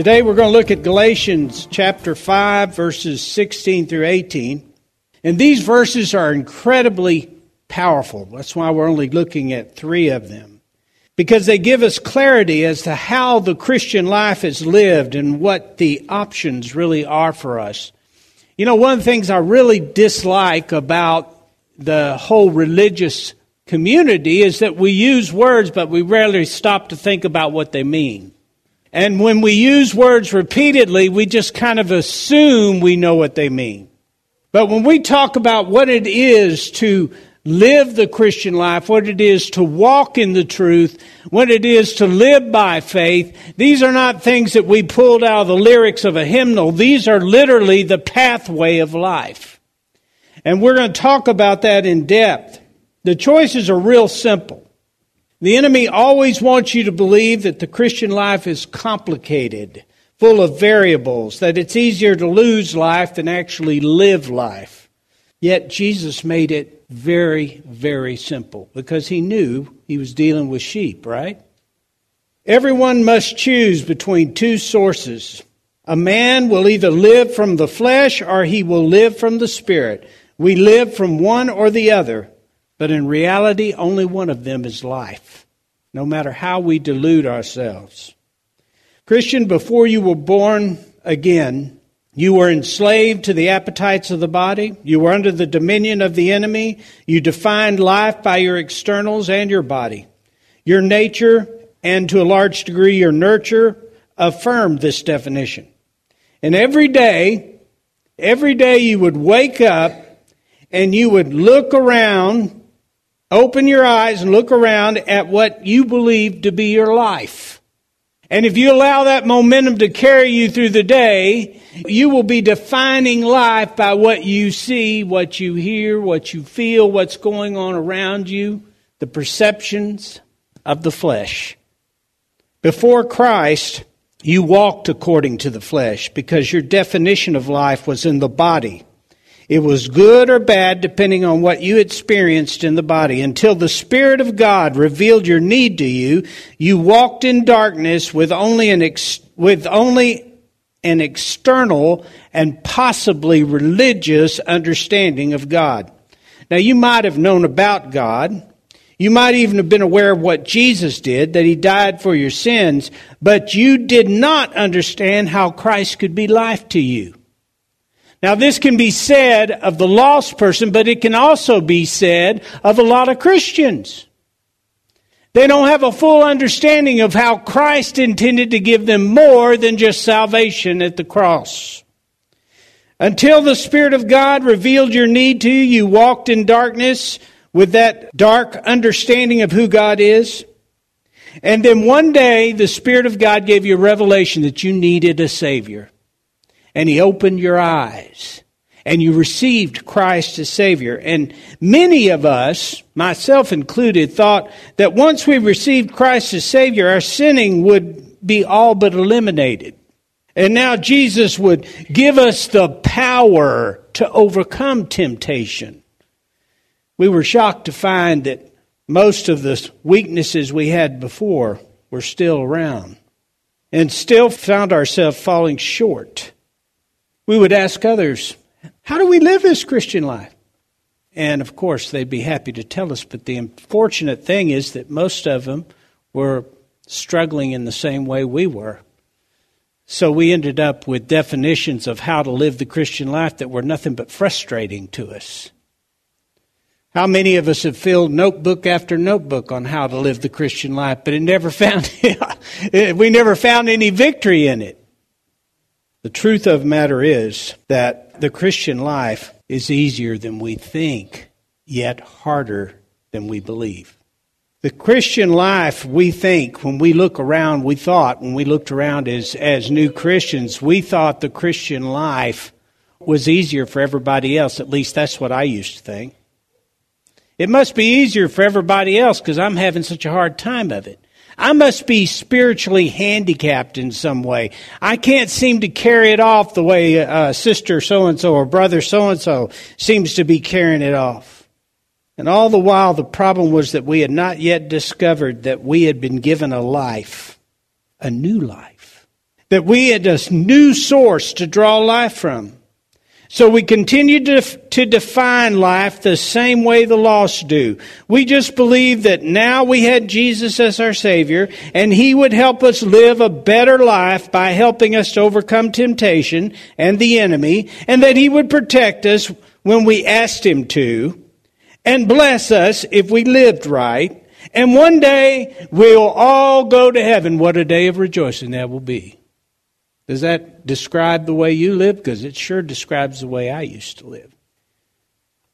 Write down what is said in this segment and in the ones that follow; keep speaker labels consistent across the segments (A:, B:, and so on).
A: Today we're going to look at Galatians chapter 5, verses 16 through 18. And these verses are incredibly powerful. That's why we're only looking at three of them. Because they give us clarity as to how the Christian life is lived and what the options really are for us. You know, one of the things I really dislike about the whole religious community is that we use words, but we rarely stop to think about what they mean. And when we use words repeatedly, we just kind of assume we know what they mean. But when we talk about what it is to live the Christian life, what it is to walk in the truth, what it is to live by faith, these are not things that we pulled out of the lyrics of a hymnal. These are literally the pathway of life. And we're going to talk about that in depth. The choices are real simple. The enemy always wants you to believe that the Christian life is complicated, full of variables, that it's easier to lose life than actually live life. Yet Jesus made it very, very simple because he knew he was dealing with sheep, right? Everyone must choose between two sources. A man will either live from the flesh or he will live from the spirit. We live from one or the other. But in reality, only one of them is life, no matter how we delude ourselves. Christian, before you were born again, you were enslaved to the appetites of the body. You were under the dominion of the enemy. You defined life by your externals and your body. Your nature, and to a large degree your nurture, affirmed this definition. And every day, every day you would wake up and you would look around Open your eyes and look around at what you believe to be your life. And if you allow that momentum to carry you through the day, you will be defining life by what you see, what you hear, what you feel, what's going on around you, the perceptions of the flesh. Before Christ, you walked according to the flesh because your definition of life was in the body. It was good or bad depending on what you experienced in the body. Until the Spirit of God revealed your need to you, you walked in darkness with only an, ex- with only an external and possibly religious understanding of God. Now you might have known about God. You might even have been aware of what Jesus did, that he died for your sins, but you did not understand how Christ could be life to you. Now, this can be said of the lost person, but it can also be said of a lot of Christians. They don't have a full understanding of how Christ intended to give them more than just salvation at the cross. Until the Spirit of God revealed your need to you, you walked in darkness with that dark understanding of who God is. And then one day, the Spirit of God gave you a revelation that you needed a Savior and He opened your eyes and you received Christ as Savior. And many of us, myself included, thought that once we received Christ as Savior, our sinning would be all but eliminated. And now Jesus would give us the power to overcome temptation. We were shocked to find that most of the weaknesses we had before were still around and still found ourselves falling short. We would ask others, How do we live this Christian life? And of course, they'd be happy to tell us, but the unfortunate thing is that most of them were struggling in the same way we were. So we ended up with definitions of how to live the Christian life that were nothing but frustrating to us. How many of us have filled notebook after notebook on how to live the Christian life, but it never found we never found any victory in it. The truth of the matter is that the Christian life is easier than we think, yet harder than we believe. The Christian life, we think, when we look around, we thought, when we looked around as, as new Christians, we thought the Christian life was easier for everybody else. At least that's what I used to think. It must be easier for everybody else because I'm having such a hard time of it. I must be spiritually handicapped in some way. I can't seem to carry it off the way uh, sister so and so or brother so and so seems to be carrying it off. And all the while, the problem was that we had not yet discovered that we had been given a life, a new life, that we had a new source to draw life from. So we continue to, to define life the same way the lost do. We just believe that now we had Jesus as our Savior and He would help us live a better life by helping us to overcome temptation and the enemy and that He would protect us when we asked Him to and bless us if we lived right. And one day we'll all go to heaven. What a day of rejoicing that will be. Does that describe the way you live? Because it sure describes the way I used to live.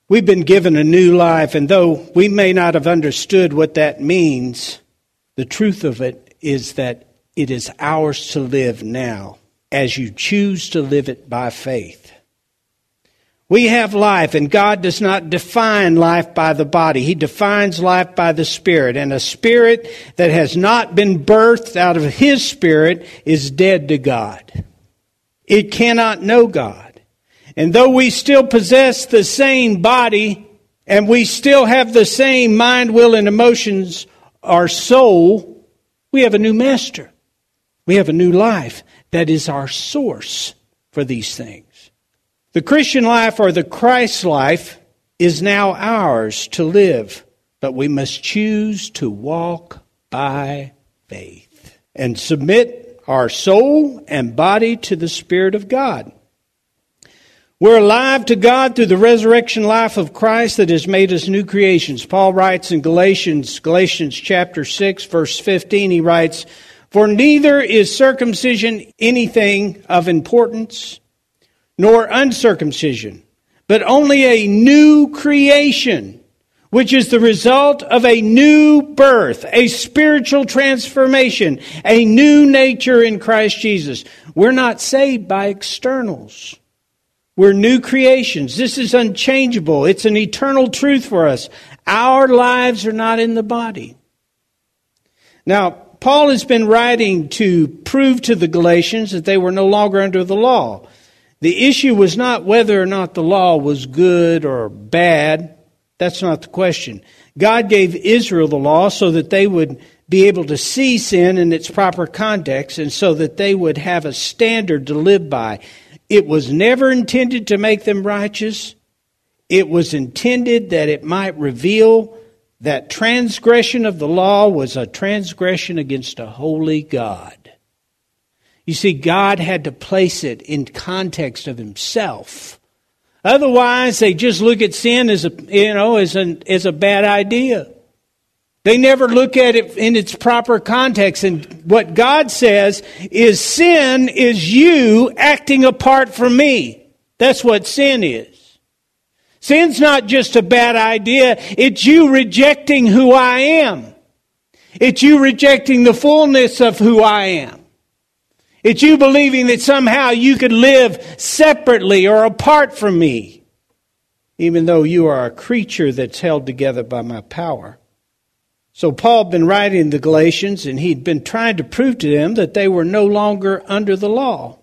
A: We've been given a new life, and though we may not have understood what that means, the truth of it is that it is ours to live now as you choose to live it by faith. We have life, and God does not define life by the body. He defines life by the Spirit. And a spirit that has not been birthed out of His Spirit is dead to God. It cannot know God. And though we still possess the same body, and we still have the same mind, will, and emotions, our soul, we have a new master. We have a new life that is our source for these things. The Christian life or the Christ life is now ours to live, but we must choose to walk by faith and submit our soul and body to the Spirit of God. We're alive to God through the resurrection life of Christ that has made us new creations. Paul writes in Galatians, Galatians chapter 6 verse 15, he writes, For neither is circumcision anything of importance, nor uncircumcision, but only a new creation, which is the result of a new birth, a spiritual transformation, a new nature in Christ Jesus. We're not saved by externals. We're new creations. This is unchangeable. It's an eternal truth for us. Our lives are not in the body. Now, Paul has been writing to prove to the Galatians that they were no longer under the law. The issue was not whether or not the law was good or bad. That's not the question. God gave Israel the law so that they would be able to see sin in its proper context and so that they would have a standard to live by. It was never intended to make them righteous. It was intended that it might reveal that transgression of the law was a transgression against a holy God. You see, God had to place it in context of Himself. Otherwise, they just look at sin as a, you know, as, an, as a bad idea. They never look at it in its proper context. And what God says is sin is you acting apart from me. That's what sin is. Sin's not just a bad idea. It's you rejecting who I am. It's you rejecting the fullness of who I am. It's you believing that somehow you could live separately or apart from me, even though you are a creature that's held together by my power. So Paul had been writing the Galatians, and he'd been trying to prove to them that they were no longer under the law.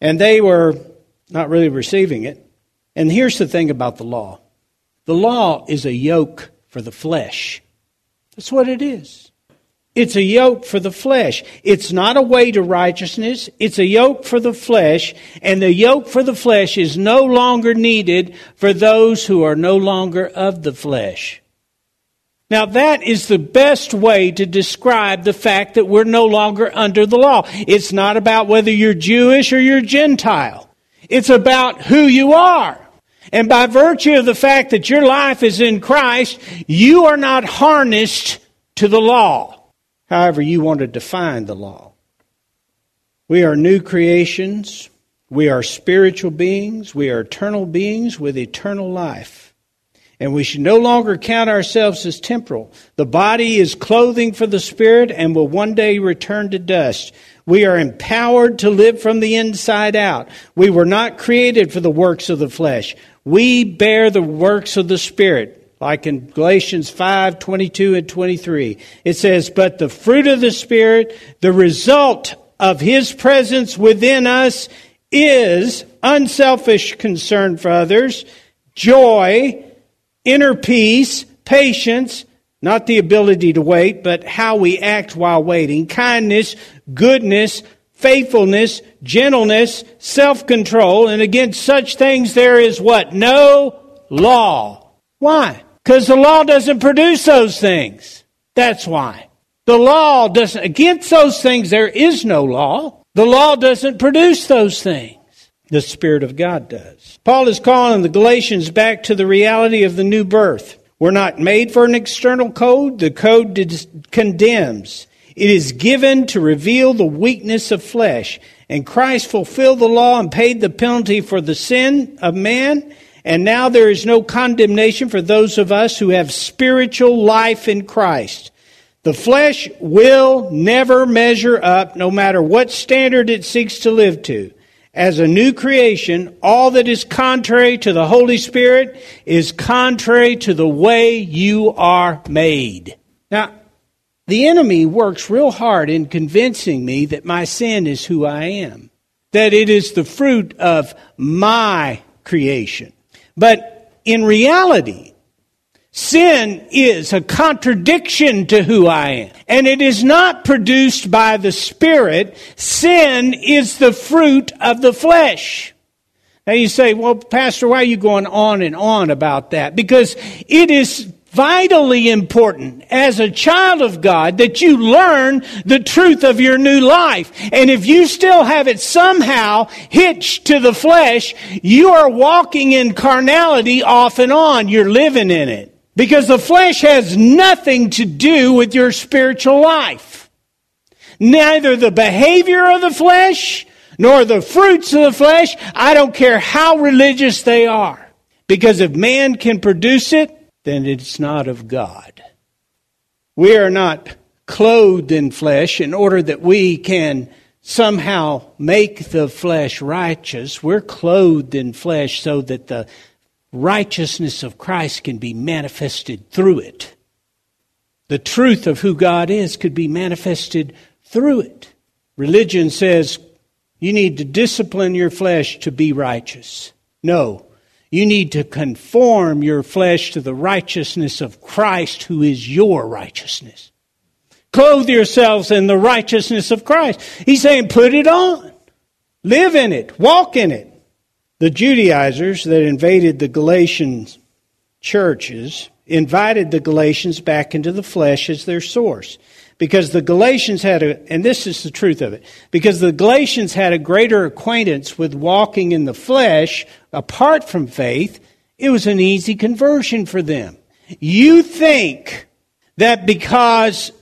A: And they were not really receiving it. And here's the thing about the law the law is a yoke for the flesh. That's what it is. It's a yoke for the flesh. It's not a way to righteousness. It's a yoke for the flesh, and the yoke for the flesh is no longer needed for those who are no longer of the flesh. Now that is the best way to describe the fact that we're no longer under the law. It's not about whether you're Jewish or you're Gentile. It's about who you are. And by virtue of the fact that your life is in Christ, you are not harnessed to the law. However, you want to define the law. We are new creations. We are spiritual beings. We are eternal beings with eternal life. And we should no longer count ourselves as temporal. The body is clothing for the spirit and will one day return to dust. We are empowered to live from the inside out. We were not created for the works of the flesh. We bear the works of the spirit like in Galatians 5 22 and 23. It says, But the fruit of the Spirit, the result of His presence within us, is unselfish concern for others, joy, inner peace, patience, not the ability to wait, but how we act while waiting, kindness, goodness, faithfulness, gentleness, self control, and against such things there is what? No law. Why? Because the law doesn't produce those things. That's why. The law doesn't, against those things, there is no law. The law doesn't produce those things. The Spirit of God does. Paul is calling the Galatians back to the reality of the new birth. We're not made for an external code. The code condemns. It is given to reveal the weakness of flesh. And Christ fulfilled the law and paid the penalty for the sin of man and now there is no condemnation for those of us who have spiritual life in Christ. The flesh will never measure up, no matter what standard it seeks to live to. As a new creation, all that is contrary to the Holy Spirit is contrary to the way you are made. Now, the enemy works real hard in convincing me that my sin is who I am, that it is the fruit of my creation. But in reality, sin is a contradiction to who I am. And it is not produced by the Spirit. Sin is the fruit of the flesh. Now you say, well, Pastor, why are you going on and on about that? Because it is vitally important as a child of God that you learn the truth of your new life. And if you still have it somehow hitched to the flesh, you are walking in carnality off and on. You're living in it. Because the flesh has nothing to do with your spiritual life. Neither the behavior of the flesh nor the fruits of the flesh. I don't care how religious they are. Because if man can produce it, then it's not of God. We are not clothed in flesh in order that we can somehow make the flesh righteous. We're clothed in flesh so that the righteousness of Christ can be manifested through it. The truth of who God is could be manifested through it. Religion says you need to discipline your flesh to be righteous. No, you need to conform your flesh to the righteousness of Christ, who is your righteousness. Clothe yourselves in the righteousness of Christ. He's saying, put it on. Live in it. Walk in it. The Judaizers that invaded the Galatian churches invited the Galatians back into the flesh as their source. Because the Galatians had a, and this is the truth of it, because the Galatians had a greater acquaintance with walking in the flesh apart from faith, it was an easy conversion for them. You think that because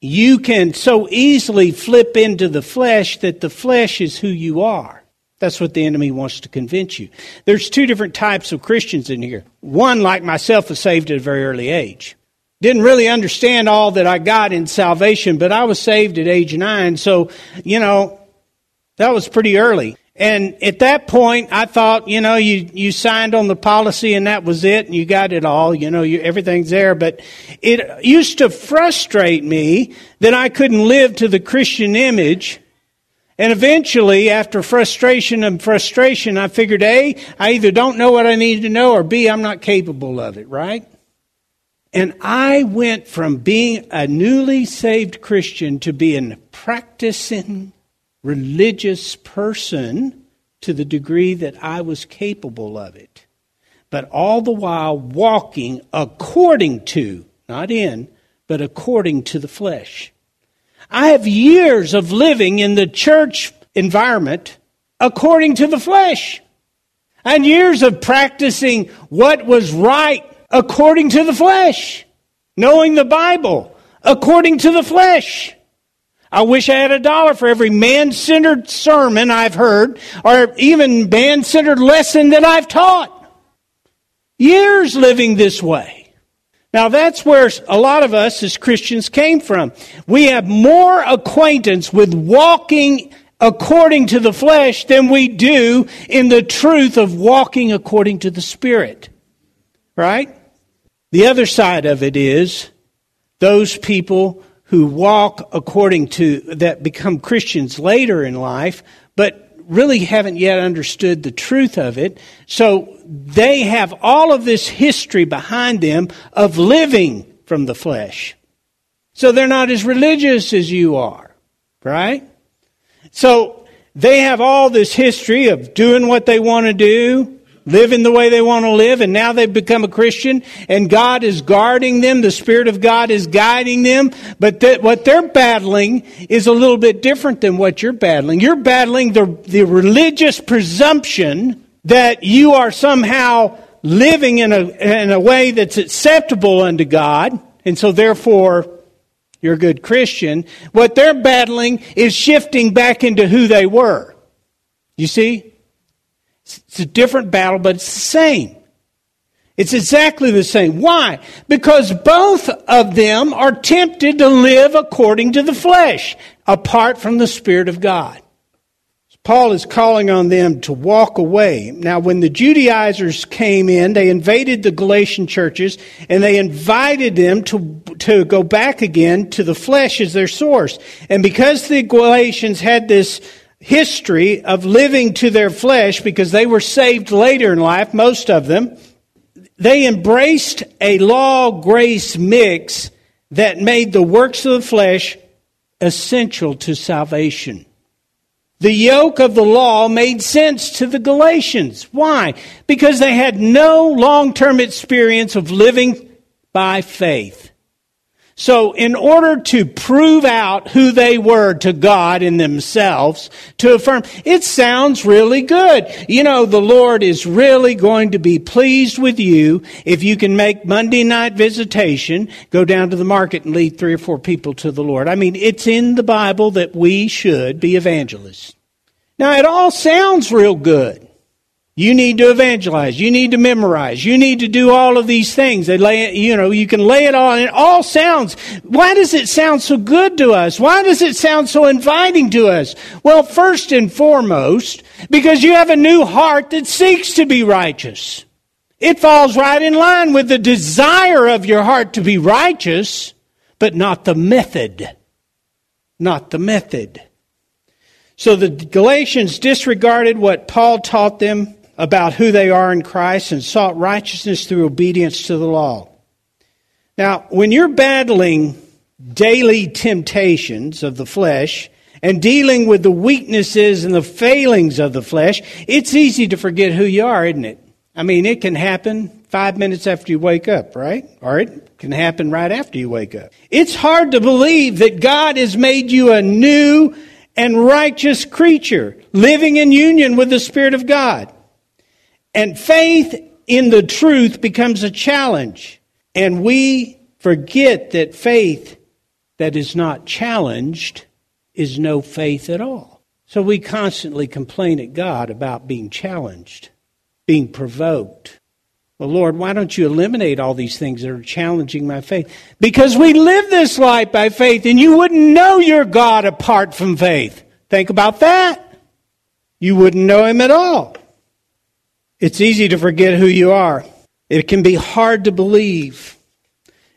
A: you can so easily flip into the flesh that the flesh is who you are. That's what the enemy wants to convince you. There's two different types of Christians in here. One, like myself, was saved at a very early age. Didn't really understand all that I got in salvation, but I was saved at age nine. So, you know, that was pretty early. And at that point, I thought, you know, you, you signed on the policy and that was it and you got it all, you know, you, everything's there. But it used to frustrate me that I couldn't live to the Christian image. And eventually, after frustration and frustration, I figured A, I either don't know what I need to know or B, I'm not capable of it, right? And I went from being a newly saved Christian to being a practicing religious person to the degree that I was capable of it. But all the while walking according to, not in, but according to the flesh. I have years of living in the church environment according to the flesh. And years of practicing what was right according to the flesh. Knowing the Bible according to the flesh. I wish I had a dollar for every man centered sermon I've heard, or even man centered lesson that I've taught. Years living this way. Now that's where a lot of us as Christians came from. We have more acquaintance with walking according to the flesh than we do in the truth of walking according to the Spirit. Right? The other side of it is those people who walk according to, that become Christians later in life, but really haven't yet understood the truth of it. So they have all of this history behind them of living from the flesh. So they're not as religious as you are, right? So they have all this history of doing what they want to do, living the way they want to live, and now they've become a Christian, and God is guarding them. The Spirit of God is guiding them. But what they're battling is a little bit different than what you're battling. You're battling the, the religious presumption that you are somehow living in a, in a way that's acceptable unto God, and so therefore you're a good Christian. What they're battling is shifting back into who they were. You see? It's a different battle, but it's the same. It's exactly the same. Why? Because both of them are tempted to live according to the flesh, apart from the Spirit of God. Paul is calling on them to walk away. Now, when the Judaizers came in, they invaded the Galatian churches and they invited them to, to go back again to the flesh as their source. And because the Galatians had this history of living to their flesh because they were saved later in life, most of them. They embraced a law grace mix that made the works of the flesh essential to salvation. The yoke of the law made sense to the Galatians. Why? Because they had no long term experience of living by faith. So, in order to prove out who they were to God in themselves, to affirm, it sounds really good. You know, the Lord is really going to be pleased with you if you can make Monday night visitation, go down to the market and lead three or four people to the Lord. I mean, it's in the Bible that we should be evangelists. Now, it all sounds real good. You need to evangelize. You need to memorize. You need to do all of these things. They lay you know, you can lay it and it all sounds, why does it sound so good to us? Why does it sound so inviting to us? Well, first and foremost, because you have a new heart that seeks to be righteous. It falls right in line with the desire of your heart to be righteous, but not the method. Not the method. So the Galatians disregarded what Paul taught them about who they are in Christ and sought righteousness through obedience to the law. Now, when you're battling daily temptations of the flesh and dealing with the weaknesses and the failings of the flesh, it's easy to forget who you are, isn't it? I mean, it can happen five minutes after you wake up, right? Or it can happen right after you wake up. It's hard to believe that God has made you a new and righteous creature, living in union with the Spirit of God. And faith in the truth becomes a challenge. And we forget that faith that is not challenged is no faith at all. So we constantly complain at God about being challenged, being provoked. Well, Lord, why don't you eliminate all these things that are challenging my faith? Because we live this life by faith, and you wouldn't know your God apart from faith. Think about that. You wouldn't know him at all. It's easy to forget who you are. It can be hard to believe.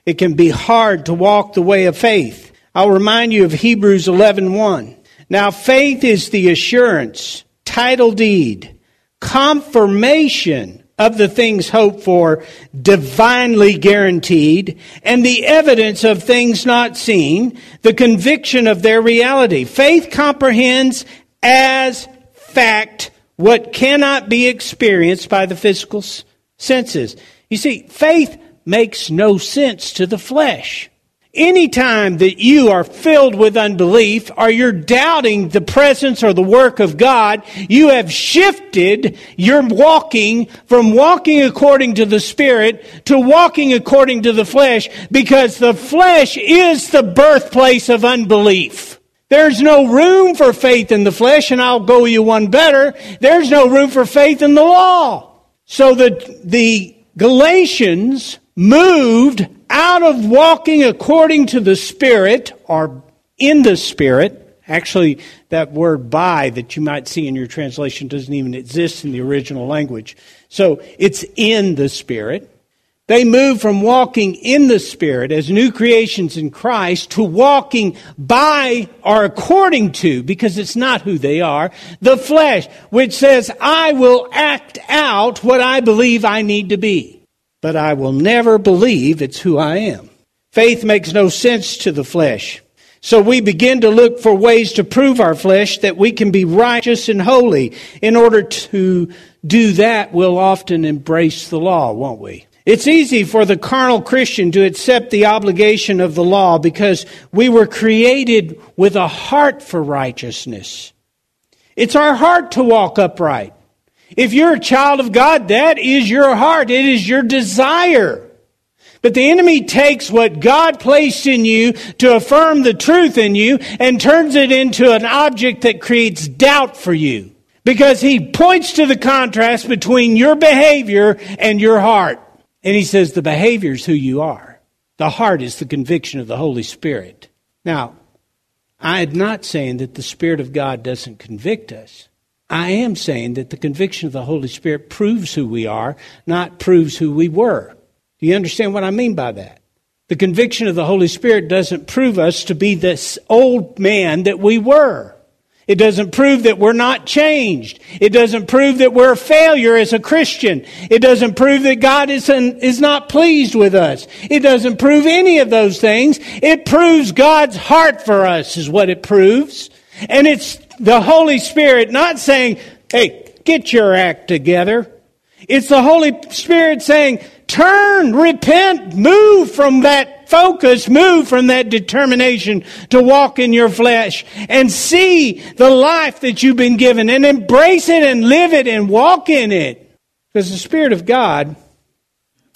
A: It can be hard to walk the way of faith. I'll remind you of Hebrews 11:1. Now faith is the assurance, title deed, confirmation of the things hoped for, divinely guaranteed, and the evidence of things not seen, the conviction of their reality. Faith comprehends as fact what cannot be experienced by the physical senses. You see, faith makes no sense to the flesh. Anytime that you are filled with unbelief or you're doubting the presence or the work of God, you have shifted your walking from walking according to the Spirit to walking according to the flesh because the flesh is the birthplace of unbelief. There's no room for faith in the flesh, and I'll go you one better. There's no room for faith in the law. So the, the Galatians moved out of walking according to the Spirit or in the Spirit. Actually, that word by that you might see in your translation doesn't even exist in the original language. So it's in the Spirit. They move from walking in the Spirit as new creations in Christ to walking by or according to, because it's not who they are, the flesh, which says, I will act out what I believe I need to be but I will never believe it's who I am. Faith makes no sense to the flesh. So we begin to look for ways to prove our flesh that we can be righteous and holy. In order to do that, we'll often embrace the law, won't we? It's easy for the carnal Christian to accept the obligation of the law because we were created with a heart for righteousness. It's our heart to walk upright. If you're a child of God, that is your heart. It is your desire. But the enemy takes what God placed in you to affirm the truth in you and turns it into an object that creates doubt for you. Because he points to the contrast between your behavior and your heart. And he says the behavior is who you are. The heart is the conviction of the Holy Spirit. Now, I am not saying that the Spirit of God doesn't convict us. I am saying that the conviction of the Holy Spirit proves who we are, not proves who we were. Do you understand what I mean by that? The conviction of the Holy Spirit doesn't prove us to be this old man that we were. It doesn't prove that we're not changed. It doesn't prove that we're a failure as a Christian. It doesn't prove that God is, an, is not pleased with us. It doesn't prove any of those things. It proves God's heart for us is what it proves. And it's the Holy Spirit not saying, hey, get your act together. It's the Holy Spirit saying, turn, repent, move from that focus, move from that determination to walk in your flesh and see the life that you've been given and embrace it and live it and walk in it. Because the Spirit of God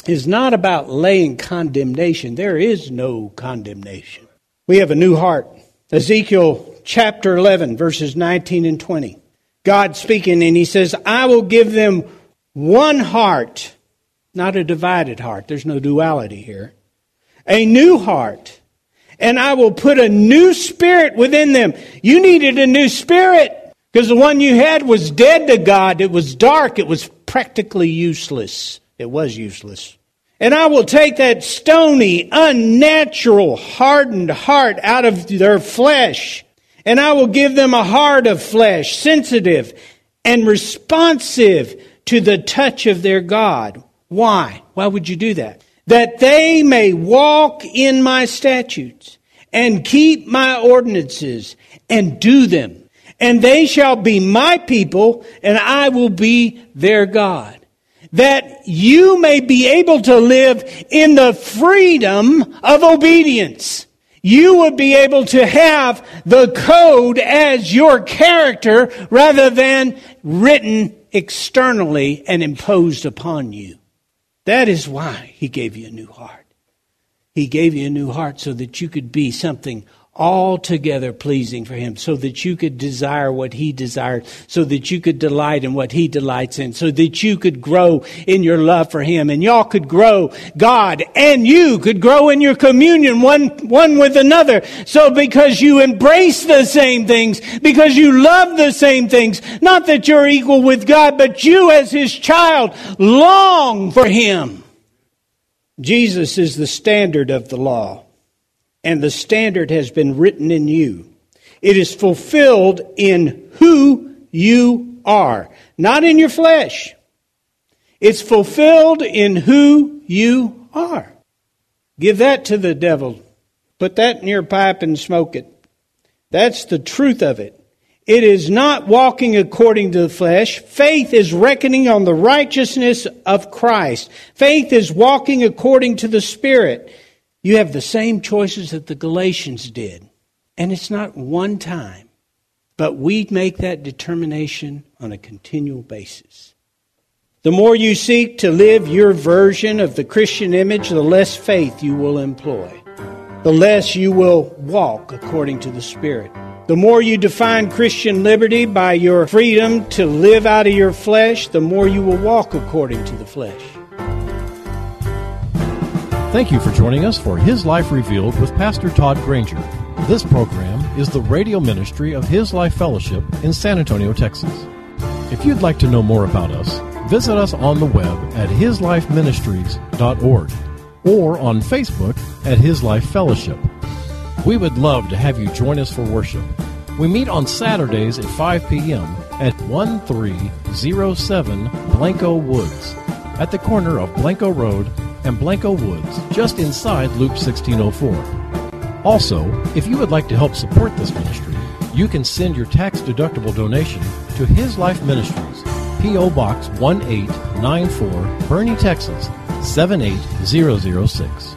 A: is not about laying condemnation. There is no condemnation. We have a new heart. Ezekiel chapter 11, verses 19 and 20. God speaking, and he says, I will give them one heart, not a divided heart. There's no duality here. A new heart. And I will put a new spirit within them. You needed a new spirit because the one you had was dead to God. It was dark. It was practically useless. It was useless. And I will take that stony, unnatural, hardened heart out of their flesh and I will give them a heart of flesh, sensitive and responsive to the touch of their God. Why? Why would you do that? That they may walk in my statutes and keep my ordinances and do them. And they shall be my people and I will be their God. That you may be able to live in the freedom of obedience you would be able to have the code as your character rather than written externally and imposed upon you. That is why he gave you a new heart. He gave you a new heart so that you could be something altogether pleasing for him so that you could desire what he desired so that you could delight in what he delights in so that you could grow in your love for him and y'all could grow god and you could grow in your communion one one with another. So because you embrace the same things because you love the same things not that you're equal with god but you as his child long for him. Jesus is the standard of the law and the standard has been written in you. It is fulfilled in who you are, not in your flesh. It's fulfilled in who you are. Give that to the devil. Put that in your pipe and smoke it. That's the truth of it. It is not walking according to the flesh. Faith is reckoning on the righteousness of Christ. Faith is walking according to the Spirit. You have the same choices that the Galatians did. And it's not one time, but we make that determination on a continual basis. The more you seek to live your version of the Christian image, the less faith you will employ. The less you will walk according to the Spirit. The more you define Christian liberty by your freedom to live out of your flesh, the more you will walk according to the flesh.
B: Thank you for joining us for His Life Revealed with Pastor Todd Granger. This program is the radio ministry of His Life Fellowship in San Antonio, Texas. If you'd like to know more about us, visit us on the web at hislifeministries.org or on Facebook at His Life Fellowship. We would love to have you join us for worship. We meet on Saturdays at 5 p.m. at 1307 Blanco Woods at the corner of Blanco Road and Blanco Woods, just inside Loop 1604. Also, if you would like to help support this ministry, you can send your tax deductible donation to His Life Ministries, P.O. Box 1894, Boerne, Texas 78006.